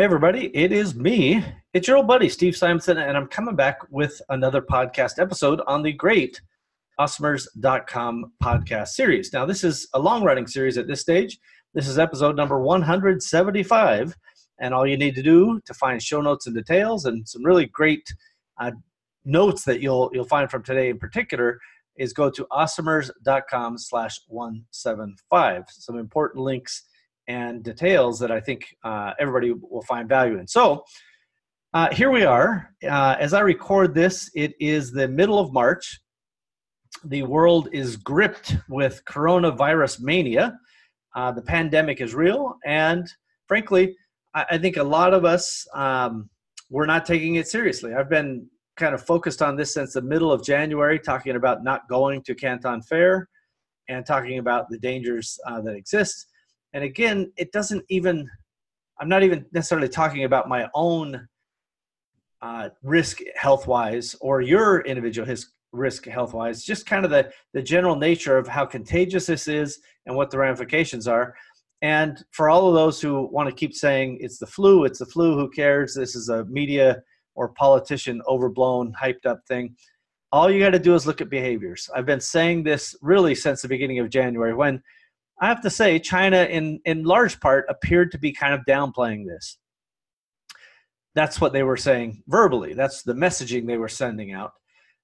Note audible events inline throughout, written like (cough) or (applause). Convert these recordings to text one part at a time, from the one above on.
Hey, everybody, it is me. It's your old buddy, Steve Simonson, and I'm coming back with another podcast episode on the great Awesomers.com podcast series. Now, this is a long running series at this stage. This is episode number 175. And all you need to do to find show notes and details and some really great uh, notes that you'll, you'll find from today in particular is go to awesomers.com slash 175. Some important links and details that I think uh, everybody will find value in. So uh, here we are. Uh, as I record this, it is the middle of March. The world is gripped with coronavirus mania. Uh, the pandemic is real, and frankly, I, I think a lot of us um, we're not taking it seriously. I've been kind of focused on this since the middle of January, talking about not going to Canton Fair and talking about the dangers uh, that exist. And again, it doesn't even, I'm not even necessarily talking about my own uh, risk health wise or your individual his risk health wise, just kind of the, the general nature of how contagious this is and what the ramifications are. And for all of those who want to keep saying it's the flu, it's the flu, who cares? This is a media or politician overblown, hyped up thing. All you got to do is look at behaviors. I've been saying this really since the beginning of January when I have to say, China, in, in large part, appeared to be kind of downplaying this. That's what they were saying verbally. That's the messaging they were sending out.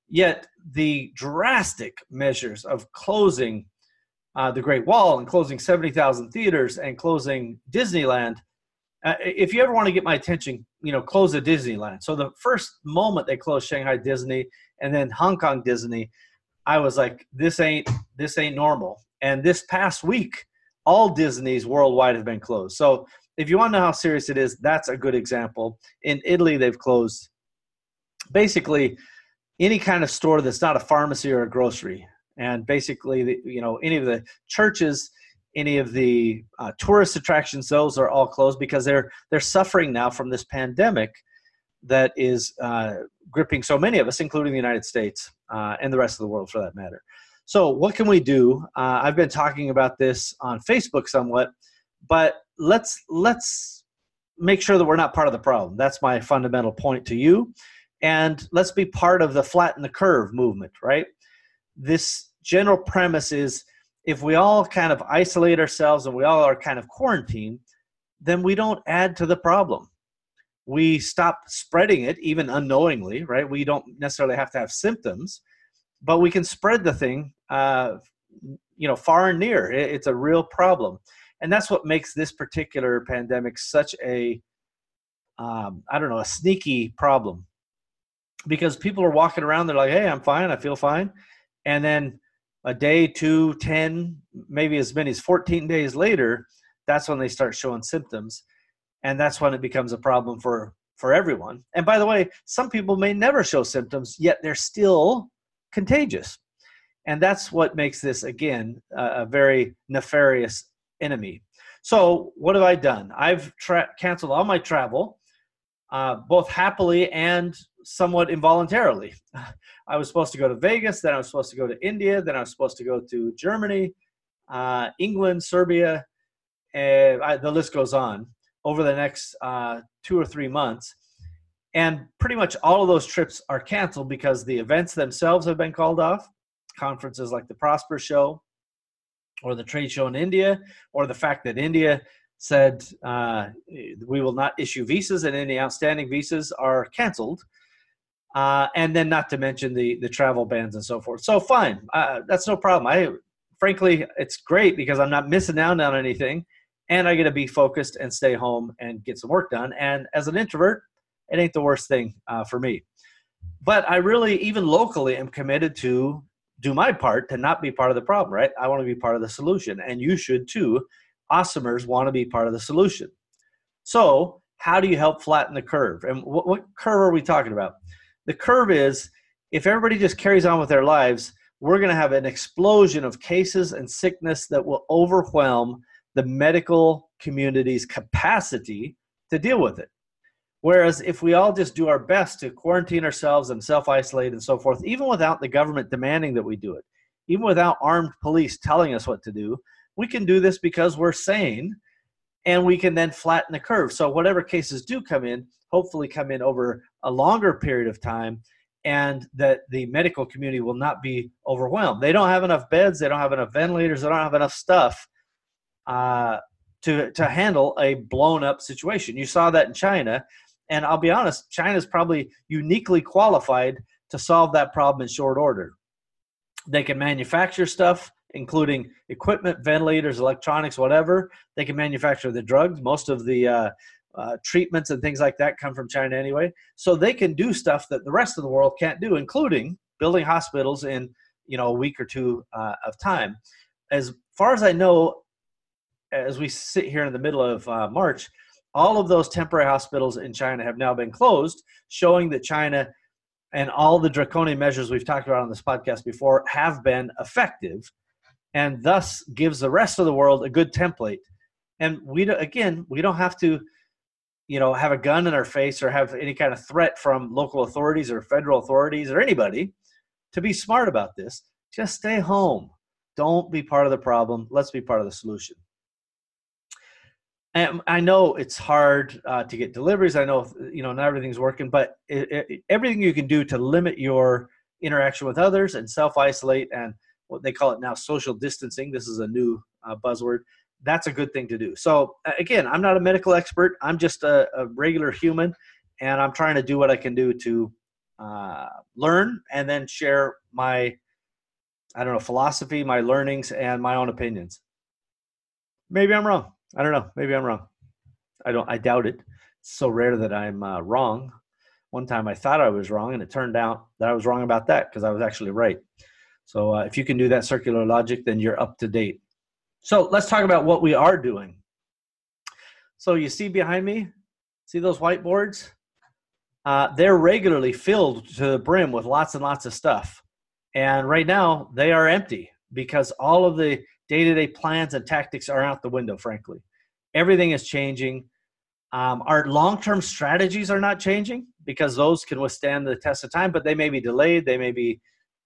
Yet the drastic measures of closing uh, the Great Wall and closing 70,000 theaters and closing Disneyland, uh, if you ever want to get my attention, you know, close a Disneyland. So the first moment they closed Shanghai Disney and then Hong Kong Disney, I was like, this ain't this ain't normal. And this past week, all Disney's worldwide have been closed. So if you want to know how serious it is, that's a good example. In Italy, they've closed basically any kind of store that's not a pharmacy or a grocery. And basically, you know, any of the churches, any of the uh, tourist attractions, those are all closed because they're they're suffering now from this pandemic that is uh, gripping so many of us, including the United States uh, and the rest of the world, for that matter. So, what can we do? Uh, I've been talking about this on Facebook somewhat, but let's let's make sure that we're not part of the problem. That's my fundamental point to you, and let's be part of the flatten the curve movement. Right? This general premise is if we all kind of isolate ourselves and we all are kind of quarantined, then we don't add to the problem. We stop spreading it, even unknowingly, right? We don't necessarily have to have symptoms but we can spread the thing, uh, you know, far and near. It, it's a real problem, and that's what makes this particular pandemic such a, um, I don't know, a sneaky problem, because people are walking around, they're like, "Hey, I'm fine, I feel fine," and then a day, two, ten, maybe as many as 14 days later, that's when they start showing symptoms, and that's when it becomes a problem for for everyone. And by the way, some people may never show symptoms, yet they're still contagious. And that's what makes this, again, a very nefarious enemy. So, what have I done? I've tra- canceled all my travel, uh, both happily and somewhat involuntarily. (laughs) I was supposed to go to Vegas, then I was supposed to go to India, then I was supposed to go to Germany, uh, England, Serbia, and I, the list goes on over the next uh, two or three months. And pretty much all of those trips are canceled because the events themselves have been called off. Conferences like the Prosper Show or the trade show in India, or the fact that India said uh, we will not issue visas and any outstanding visas are canceled. Uh, and then not to mention the the travel bans and so forth. So fine, uh, that's no problem. I frankly, it's great because I'm not missing out on anything, and I get to be focused and stay home and get some work done. And as an introvert, it ain't the worst thing uh, for me. But I really, even locally, am committed to do my part to not be part of the problem, right? I want to be part of the solution, and you should too. Awesomers want to be part of the solution. So, how do you help flatten the curve? And what, what curve are we talking about? The curve is if everybody just carries on with their lives, we're going to have an explosion of cases and sickness that will overwhelm the medical community's capacity to deal with it. Whereas if we all just do our best to quarantine ourselves and self isolate and so forth, even without the government demanding that we do it, even without armed police telling us what to do, we can do this because we're sane and we can then flatten the curve. So whatever cases do come in, hopefully come in over a longer period of time and that the medical community will not be overwhelmed. They don't have enough beds, they don't have enough ventilators, they don't have enough stuff uh, to to handle a blown up situation. You saw that in China, and I'll be honest, China is probably uniquely qualified to solve that problem in short order. They can manufacture stuff, including equipment, ventilators, electronics, whatever. They can manufacture the drugs. Most of the uh, uh, treatments and things like that come from China anyway. So they can do stuff that the rest of the world can't do, including building hospitals in you know a week or two uh, of time. As far as I know, as we sit here in the middle of uh, March, all of those temporary hospitals in China have now been closed, showing that China and all the draconian measures we've talked about on this podcast before have been effective, and thus gives the rest of the world a good template. And we again, we don't have to you know have a gun in our face or have any kind of threat from local authorities or federal authorities or anybody to be smart about this. Just stay home. Don't be part of the problem. Let's be part of the solution and i know it's hard uh, to get deliveries i know you know not everything's working but it, it, everything you can do to limit your interaction with others and self-isolate and what they call it now social distancing this is a new uh, buzzword that's a good thing to do. So again, I'm not a medical expert. I'm just a, a regular human, and I'm trying to do what I can do to uh, learn and then share my, I don't know, philosophy, my learnings, and my own opinions. Maybe I'm wrong. I don't know. Maybe I'm wrong. I don't. I doubt it. It's so rare that I'm uh, wrong. One time I thought I was wrong, and it turned out that I was wrong about that because I was actually right. So uh, if you can do that circular logic, then you're up to date. So let's talk about what we are doing. So you see behind me, see those whiteboards? Uh, they're regularly filled to the brim with lots and lots of stuff. And right now, they are empty because all of the day to day plans and tactics are out the window, frankly. Everything is changing. Um, our long term strategies are not changing because those can withstand the test of time, but they may be delayed, they may be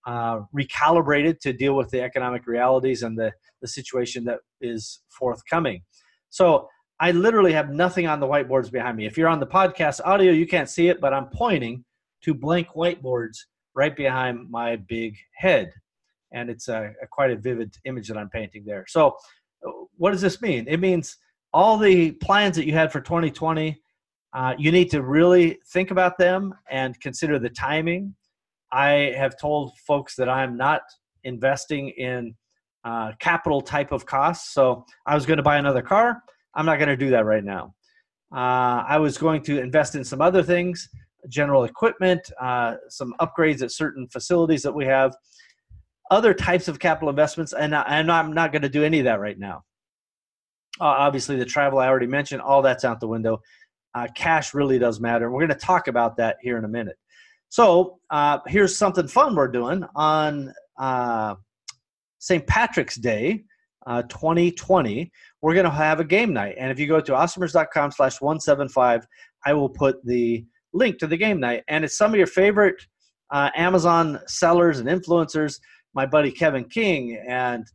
uh, recalibrated to deal with the economic realities and the, the situation that is forthcoming. So I literally have nothing on the whiteboards behind me. If you're on the podcast audio, you can't see it, but I'm pointing to blank whiteboards right behind my big head. And it's a, a quite a vivid image that I'm painting there. So, what does this mean? It means all the plans that you had for 2020, uh, you need to really think about them and consider the timing I have told folks that I'm not investing in uh, capital type of costs. So I was going to buy another car. I'm not going to do that right now. Uh, I was going to invest in some other things, general equipment, uh, some upgrades at certain facilities that we have, other types of capital investments, and, and I'm not going to do any of that right now. Uh, obviously, the travel I already mentioned, all that's out the window. Uh, cash really does matter. We're going to talk about that here in a minute. So uh, here's something fun we're doing on uh, St. Patrick's Day, uh, 2020. We're going to have a game night, and if you go to awesomers.com slash 175, I will put the link to the game night, and it's some of your favorite uh, Amazon sellers and influencers. My buddy Kevin King and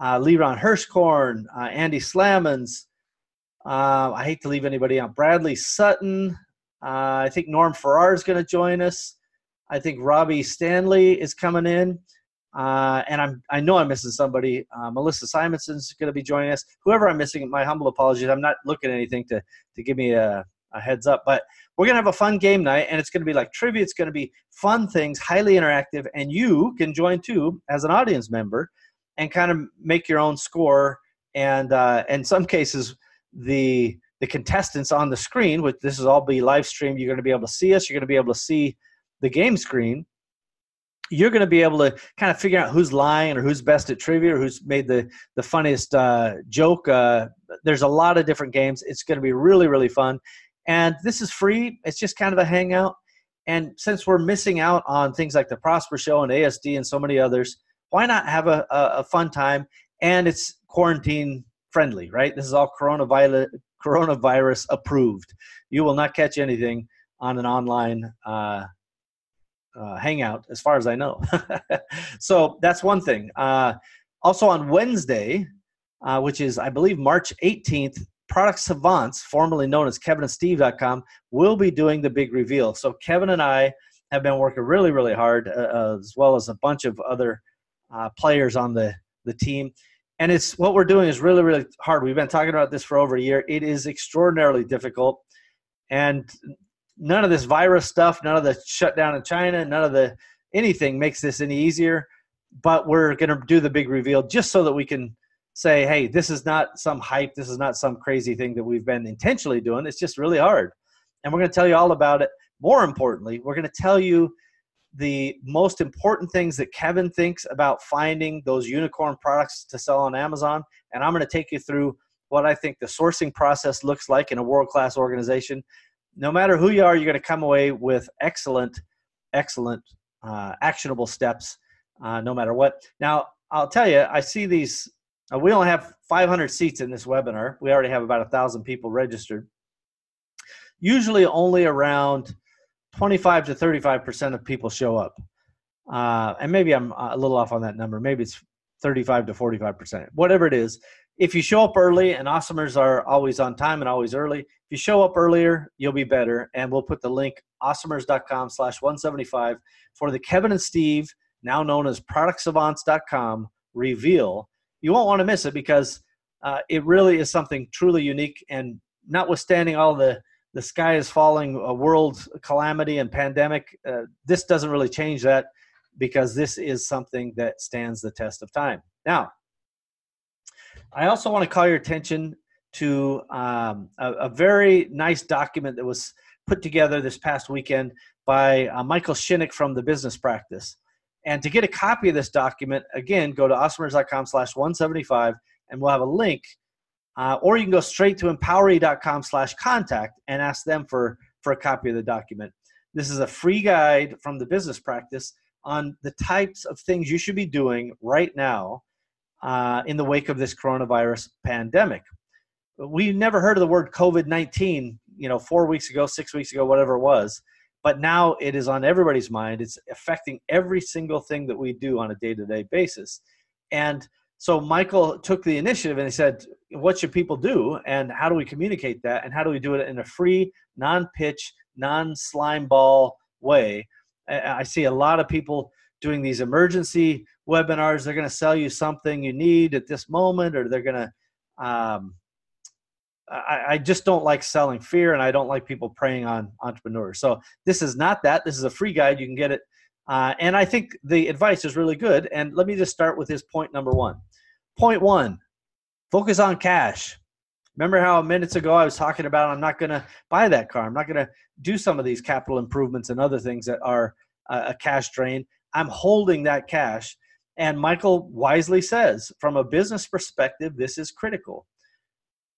uh, Liran Hirschkorn, uh, Andy Slamans. Uh, I hate to leave anybody out. Bradley Sutton. Uh, I think Norm Farrar is going to join us. I think Robbie Stanley is coming in. Uh, and I'm, I know I'm missing somebody. Uh, Melissa Simonson's going to be joining us. Whoever I'm missing, my humble apologies. I'm not looking at anything to, to give me a, a heads up. But we're going to have a fun game night, and it's going to be like trivia. It's going to be fun things, highly interactive, and you can join too as an audience member and kind of make your own score. And uh, in some cases, the the contestants on the screen, which this is all be live stream. you're going to be able to see us. You're going to be able to see the game screen, you're going to be able to kind of figure out who's lying or who's best at trivia or who's made the the funniest uh, joke. Uh, there's a lot of different games. It's going to be really really fun, and this is free. It's just kind of a hangout. And since we're missing out on things like the Prosper Show and ASD and so many others, why not have a, a, a fun time? And it's quarantine friendly, right? This is all coronavirus coronavirus approved. You will not catch anything on an online uh, uh, hangout, as far as I know. (laughs) so that's one thing. Uh, also on Wednesday, uh, which is I believe March 18th, Product Savants, formerly known as kevinandsteve.com, will be doing the big reveal. So Kevin and I have been working really, really hard, uh, uh, as well as a bunch of other uh, players on the, the team. And it's what we're doing is really, really hard. We've been talking about this for over a year. It is extraordinarily difficult. And none of this virus stuff, none of the shutdown in China, none of the anything makes this any easier. But we're going to do the big reveal just so that we can say, hey, this is not some hype. This is not some crazy thing that we've been intentionally doing. It's just really hard. And we're going to tell you all about it. More importantly, we're going to tell you the most important things that Kevin thinks about finding those unicorn products to sell on Amazon. And I'm going to take you through what I think the sourcing process looks like in a world class organization. No matter who you are, you're going to come away with excellent, excellent, uh, actionable steps, uh, no matter what. Now, I'll tell you, I see these uh, we only have 500 seats in this webinar. We already have about a thousand people registered. Usually, only around 25 to 35 percent of people show up, uh, and maybe I'm a little off on that number. Maybe it's 35 to 45 percent. Whatever it is, if you show up early, and awesomers are always on time and always early. If you show up earlier, you'll be better. And we'll put the link awesomers.com/slash 175 for the Kevin and Steve, now known as ProductSavants.com reveal you won't want to miss it because uh, it really is something truly unique. And notwithstanding all the the sky is falling, a world calamity and pandemic, uh, this doesn't really change that because this is something that stands the test of time. Now, I also want to call your attention to um, a, a, very nice document that was put together this past weekend by uh, Michael Shinnick from the Business Practice. And to get a copy of this document, again, go to awesomers.com slash 175 and we'll have a link. Uh, or you can go straight to empowery.com slash contact and ask them for, for a copy of the document. This is a free guide from the business practice on the types of things you should be doing right now uh, in the wake of this coronavirus pandemic. We never heard of the word COVID 19, you know, four weeks ago, six weeks ago, whatever it was but now it is on everybody's mind. It's affecting every single thing that we do on a day-to-day basis. And so michael took the initiative and he said what should people do? And how do we communicate that? And how do we do it in a free non-pitch non-slime ball way? I see a lot of people doing these emergency webinars. They're going to sell you something you need at this moment or they're going to um, I, I, just don't like selling fear and I don't like people preying on entrepreneurs. So this is not that. This is a free guide. You can get it. Uh, and I think the advice is really good. And let me just start with this point number one. Point one focus on cash. Remember how minutes ago I was talking about I'm not going to buy that car. I'm not going to do some of these capital improvements and other things that are a cash drain. I'm holding that cash. And Michael wisely says, from a business perspective, this is critical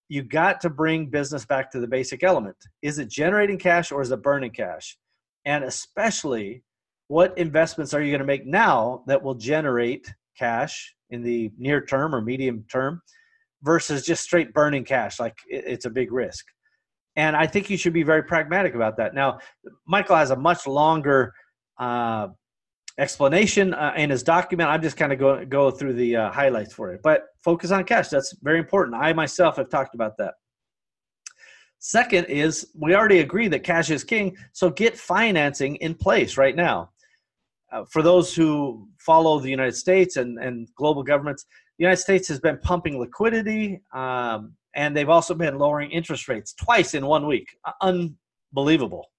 you got to bring business back to the basic element. Is it generating cash or is it burning cash? And especially, what investments are you going to make now that will generate cash in the near term or medium term versus just straight burning cash? Like it's a big risk. And I think you should be very pragmatic about that. Now, Michael has a much longer uh, explanation uh, in his document. I'm just kind of go go through the uh, highlights for it. But focus on cash. That's very important. I myself have talked about that. Second is we already agree that cash is king, so get financing in place right now. Uh, for those who follow the United States and, and global governments, the United States has been pumping liquidity, um, and they've also been lowering interest rates twice in one week. Unbelievable.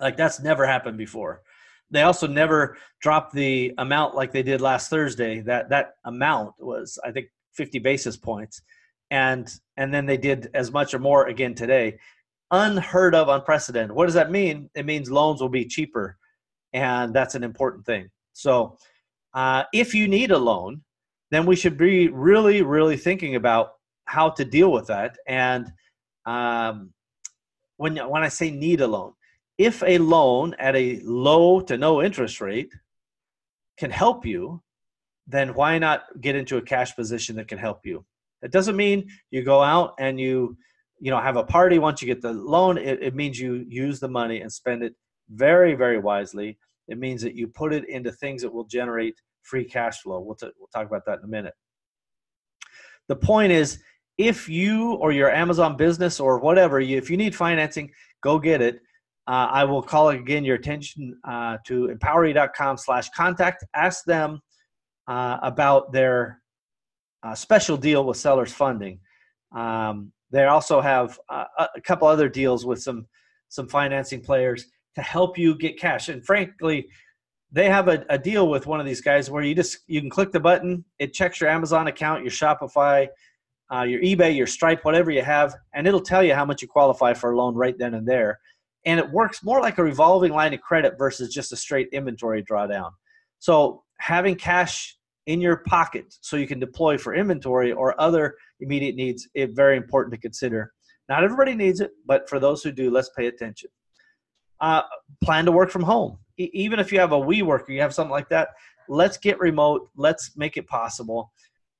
Like that's never happened before they also never dropped the amount like they did last Thursday. That that amount was I think 50 basis points, and and then they did as much or more again today. Unheard of, unprecedented. What does that mean? It means loans will be cheaper, and that's an important thing. So, uh, if you need a loan, then we should be really, really thinking about how to deal with that. And um, when when I say need a loan, if a loan at a low to no interest rate can help you, then why not get into a cash position that can help you? It doesn't mean you go out and you you know have a party once you get the loan. It, it means you use the money and spend it very very wisely. It means that you put it into things that will generate free cash flow. We'll, t- we'll talk about that in a minute. The point is, if you or your Amazon business or whatever, you, if you need financing, go get it. Uh, I will call again your attention uh, to empowery.com slash contact. Ask them uh, about their uh, special deal with sellers funding. Um, they also have uh, a couple other deals with some some financing players to help you get cash. And frankly, they have a, a deal with one of these guys where you just you can click the button, it checks your Amazon account, your Shopify, uh, your eBay, your Stripe, whatever you have, and it'll tell you how much you qualify for a loan right then and there. And it works more like a revolving line of credit versus just a straight inventory drawdown. So having cash in your pocket so you can deploy for inventory or other immediate needs is very important to consider. Not everybody needs it, but for those who do, let's pay attention. Uh, plan to work from home. E- even if you have a WeWork or you have something like that, let's get remote. Let's make it possible.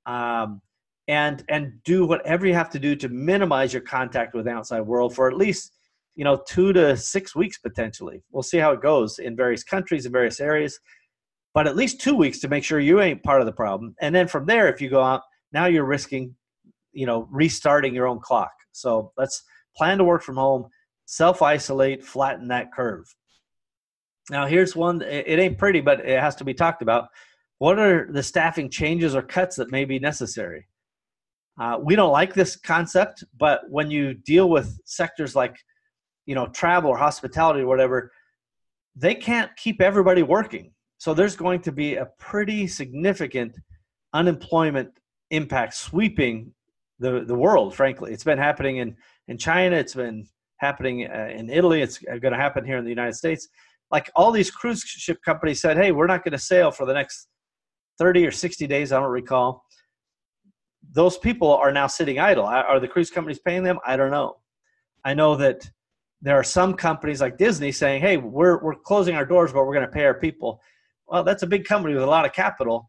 Um, and and do whatever you have to do to minimize your contact with the outside world for at least you know two to six weeks potentially. We'll see how it goes in various countries in various areas but at least two weeks to make sure you ain't part of the problem. And then from there if you go out now you're risking you know restarting your own clock. So let's plan to work from home self isolate flatten that curve. Now here's one it ain't pretty but it has to be talked about. What are the staffing changes or cuts that may be necessary? Uh, we don't like this concept, but when you deal with sectors like, you know, travel or hospitality or whatever, they can't keep everybody working. So there's going to be a pretty significant unemployment impact sweeping the, the world, frankly. It's been happening in, in China, it's been happening uh, in Italy, it's going to happen here in the United States. Like all these cruise ship companies said, hey, we're not going to sail for the next 30 or 60 days, I don't recall those people are now sitting idle. Are the cruise companies paying them? I don't know. I know that there are some companies like Disney saying, "Hey, we're we're closing our doors, but we're going to pay our people." Well, that's a big company with a lot of capital.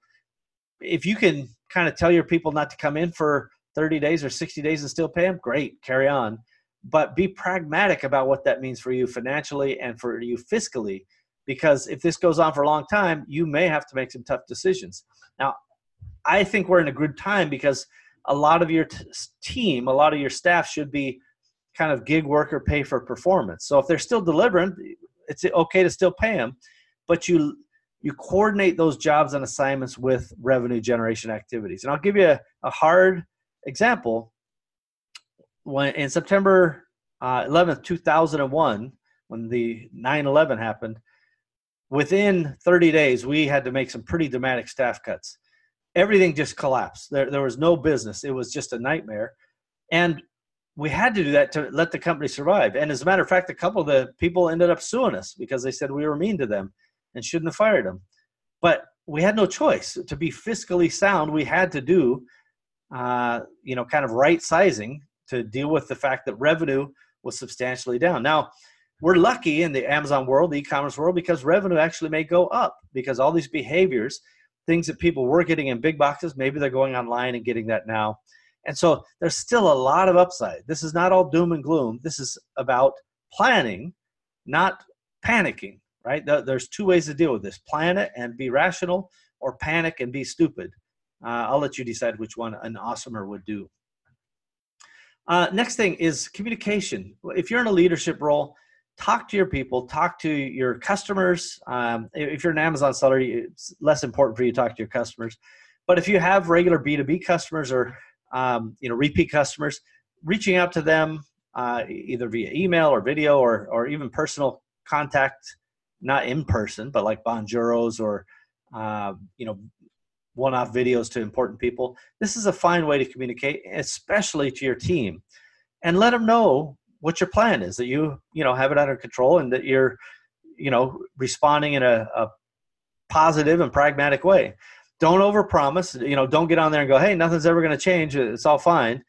If you can kind of tell your people not to come in for 30 days or 60 days and still pay them, great, carry on. But be pragmatic about what that means for you financially and for you fiscally, because if this goes on for a long time, you may have to make some tough decisions. Now, I think we're in a good time because a lot of your t- team, a lot of your staff should be kind of gig worker pay for performance. So if they're still delivering, it's okay to still pay them, but you you coordinate those jobs and assignments with revenue generation activities. And I'll give you a, a hard example. When in September uh, 11th, 2001, when the 9/11 happened, within 30 days we had to make some pretty dramatic staff cuts everything just collapsed. There, there was no business. It was just a nightmare. And we had to do that to let the company survive. And as a matter of fact, a couple of the people ended up suing us because they said we were mean to them and shouldn't have fired them. But we had no choice. To be fiscally sound, we had to do, uh, you know, kind of right sizing to deal with the fact that revenue was substantially down. Now, we're lucky in the Amazon world, the e-commerce world, because revenue actually may go up because all these behaviors things that people were getting in big boxes, maybe they're going online and getting that now. And so there's still a lot of upside. This is not all doom and gloom. This is about planning, not panicking, right? There's two ways to deal with this plan it and be rational, or panic and be stupid. Uh, I'll let you decide which one an awesomer would do. Uh, next thing is communication. If you're in a leadership role, talk to your people, talk to your customers. Um, if you're an Amazon seller, it's less important for you to talk to your customers. But if you have regular B2B customers or um, you know repeat customers, reaching out to them uh, either via email or video or or even personal contact, not in person, but like Bonjoros or uh, you know one-off videos to important people. This is a fine way to communicate, especially to your team, and let them know what your plan is that you you know have it under control and that you're you know responding in a, a positive and pragmatic way don't overpromise you know don't get on there and go hey nothing's ever going to change. It's all fine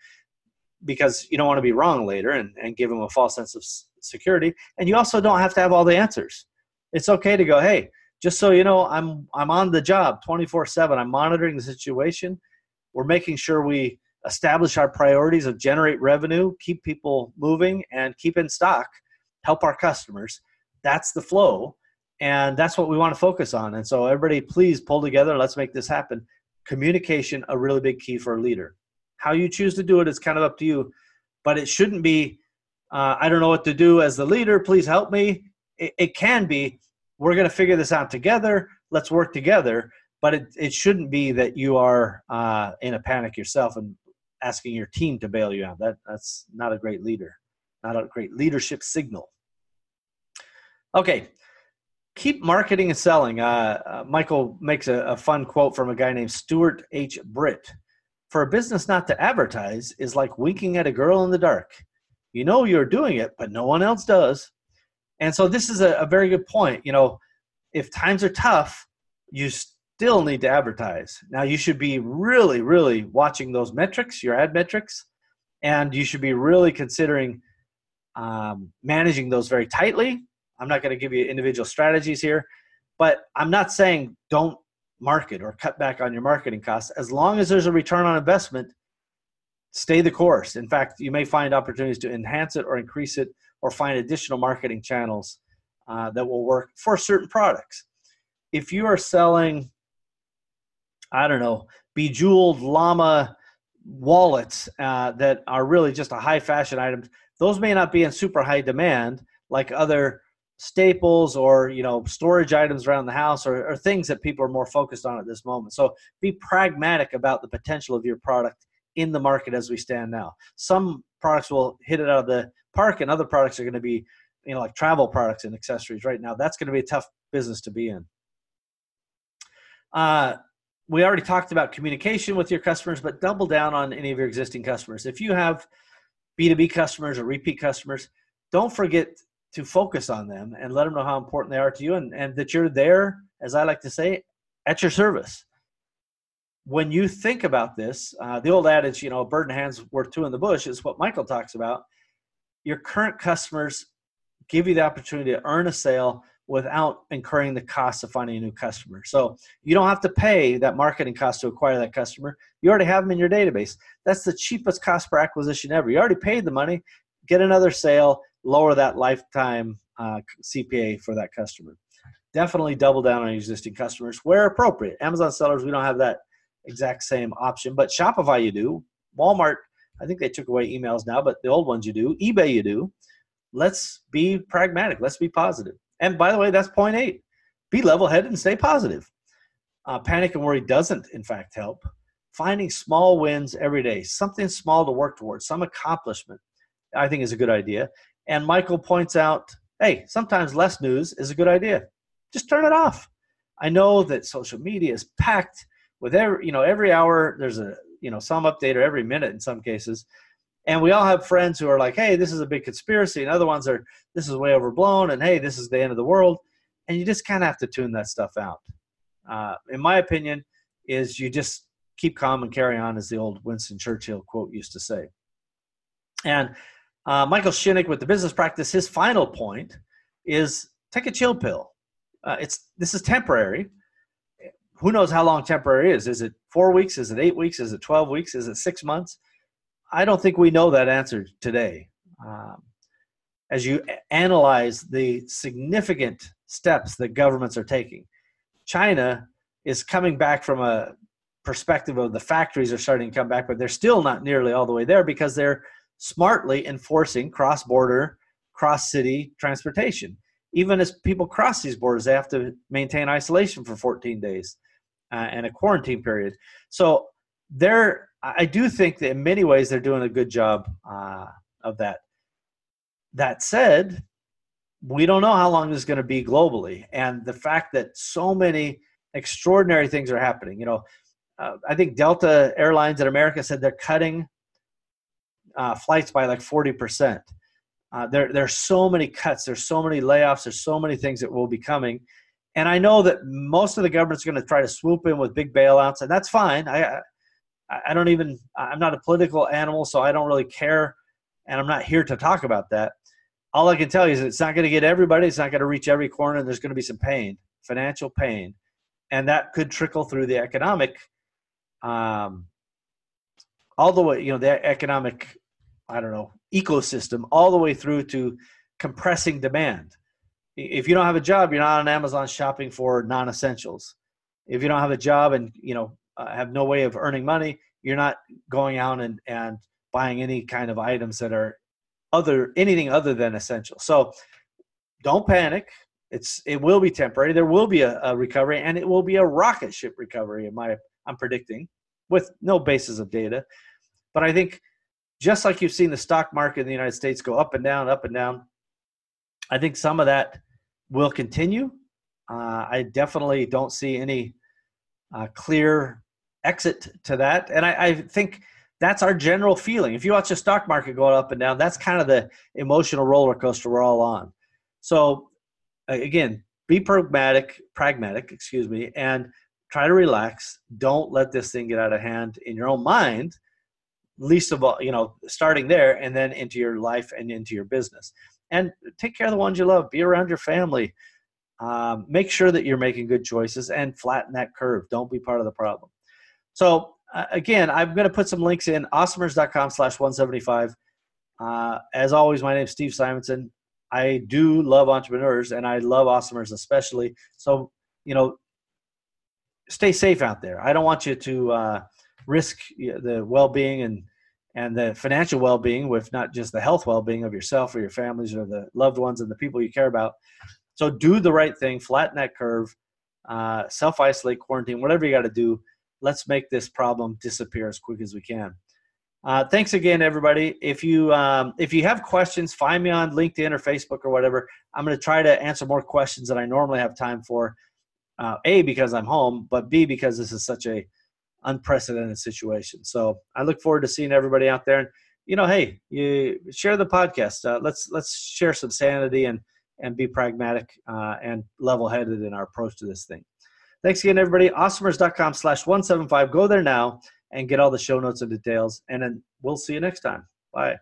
because you don't want to be wrong later and, and give them a false sense of security. And you also don't have to have all the answers. It's okay to go hey just so you know i'm i'm on the job 24 7 i'm monitoring the situation. We're making sure we establish our priorities of generate revenue, keep people moving, and keep in stock, help our customers. That's the flow. And that's what we want to focus on. And so, everybody, please pull together. Let's make this happen. Communication, a really big key for a leader. How you choose to do it is kind of up to you, but it shouldn't be. Uh, I don't know what to do as the leader. Please help me. It, it can be. We're going to figure this out together. Let's work together. But it, it shouldn't be that you are uh, in a panic yourself and asking your team to bail you out. That that's not a great leader, not a great leadership signal. Okay, keep marketing and selling. Uh, uh, Michael makes a, a, fun quote from a guy named Steuart H. Britt. For a business not to advertise is like winking at a girl in the dark. You know you're doing it, but no one else does. And so this is a, a very good point. You know, if times are tough, you still need to advertise. Now you should be really, really watching those metrics, your ad metrics, and you should be really considering um, managing those very tightly I'm not going to give you individual strategies here, but I'm not saying don't market or cut back on your marketing costs. As long as there's a return on investment, stay the course. In fact, you may find opportunities to enhance it or increase it or find additional marketing channels uh, that will work for certain products. If you are selling, I don't know, bejeweled llama wallets uh, that are really just a high fashion item, those may not be in super high demand like other staples or you know storage items around the house or, or, things that people are more focused on at this moment. So be pragmatic about the potential of your product in the market as we stand now. Some products will hit it out of the park and other products are going to be you know like travel products and accessories right now. That's going to be a tough business to be in. Uh, we already talked about communication with your customers but double down on any of your existing customers. If you have b2b customers or repeat customers don't forget to focus on them and let them know how important they are to you and, and that you're there, as I like to say, at your service. When you think about this, uh, the old adage, you know, a bird in hand's worth two in the bush is what Michael talks about. Your current customers give you the opportunity to earn a sale without incurring the cost of finding a new customer. So you don't have to pay that marketing cost to acquire that customer. You already have them in your database. That's the cheapest cost per acquisition ever. You already paid the money, get another sale, lower that lifetime uh, CPA for that customer. Definitely double down on existing customers where appropriate. Amazon sellers, we don't have that exact same option, but Shopify you do. Walmart, I think they took away emails now, but the old ones you do. eBay you do. Let's be pragmatic. Let's be positive. And by the way, that's point eight. Be level headed and stay positive. Uh, panic and worry doesn't, in fact, help. Finding small wins every day, something small to work towards, some accomplishment, I think is a good idea. And Michael points out, hey, sometimes less news is a good idea. Just turn it off. I know that social media is packed with every, you know, every hour there's a, you know, some update or every minute in some cases. And we all have friends who are like, hey, this is a big conspiracy. And other ones are, this is way overblown. And hey, this is the end of the world. And you just kind of have to tune that stuff out. Uh, in my opinion, is you just keep calm and carry on, as the old Winston Churchill quote used to say. And uh, Michael Shinnick with the business practice, his final point is take a chill pill. Uh, it's this is temporary. Who knows how long temporary is? Is it four weeks? Is it eight weeks? Is it twelve weeks? Is it six months? I don't think we know that answer today. Um, as you analyze the significant steps that governments are taking, China is coming back from a perspective of the factories are starting to come back, but they're still not nearly all the way there because they're smartly enforcing cross border, cross city transportation. Even as people cross these borders, they have to maintain isolation for 14 days uh, and a quarantine period. So they're, I do think that in many ways they're doing a good job uh, of that. That said, we don't know how long this is going to be globally. And the fact that so many extraordinary things are happening, you know, uh, I think Delta Airlines in America said they're cutting uh, flights by like 40%. Uh, there, there are so many cuts, there's so many layoffs, there's so many things that will be coming. And I know that most of the government's going to try to swoop in with big bailouts, and that's fine. I, I don't even, I'm not a political animal, so I don't really care, and I'm not here to talk about that. All I can tell you is it's not going to get everybody, it's not going to reach every corner, and there's going to be some pain, financial pain, and that could trickle through the economic, um, all the way, you know, the economic I don't know, ecosystem all the way through to compressing demand. If you don't have a job, you're not on Amazon shopping for non-essentials. If you don't have a job and you know uh, have no way of earning money, you're not going out and, and buying any kind of items that are other anything other than essential. So don't panic. It's it will be temporary. There will be a, a recovery, and it will be a rocket ship recovery. In my I'm predicting with no basis of data, but I think just like you've seen the stock market in the United States go up and down, up and down, I think some of that will continue. Uh, I definitely don't see any uh, clear exit to that, and I, I think that's our general feeling. If you watch the stock market going up and down, that's kind of the emotional roller coaster we're all on. So again, be pragmatic, pragmatic, excuse me, and try to relax. Don't let this thing get out of hand in your own mind. Least of all, you know, starting there and then into your life and into your business. And take care of the ones you love. Be around your family. Um, make sure that you're making good choices and flatten that curve. Don't be part of the problem. So uh, again, I'm going to put some links in awesomers.com slash 175. Uh, as always, my name is Steve Simonson. I do love entrepreneurs and I love awesomers especially. So, you know, stay safe out there. I don't want you to uh, risk the well-being and and the financial well-being with not just the health well-being of yourself or your families or the loved ones and the people you care about. So do the right thing, flatten that curve, uh, self-isolate, quarantine, whatever you got to do let's make this problem disappear as quick as we can. Uh, thanks again, everybody. If you um, if you have questions, find me on LinkedIn or Facebook or whatever. I'm going to try to answer more questions than I normally have time for. Uh, a because I'm home, but B because this is such a unprecedented situation. So I look forward to seeing everybody out there. And you know, hey, you share the podcast. Uh, let's let's share some sanity and and be pragmatic uh, and level headed in our approach to this thing. Thanks again, everybody. Awesomers.com slash 175. Go there now and get all the show notes and details. And then we'll see you next time. Bye.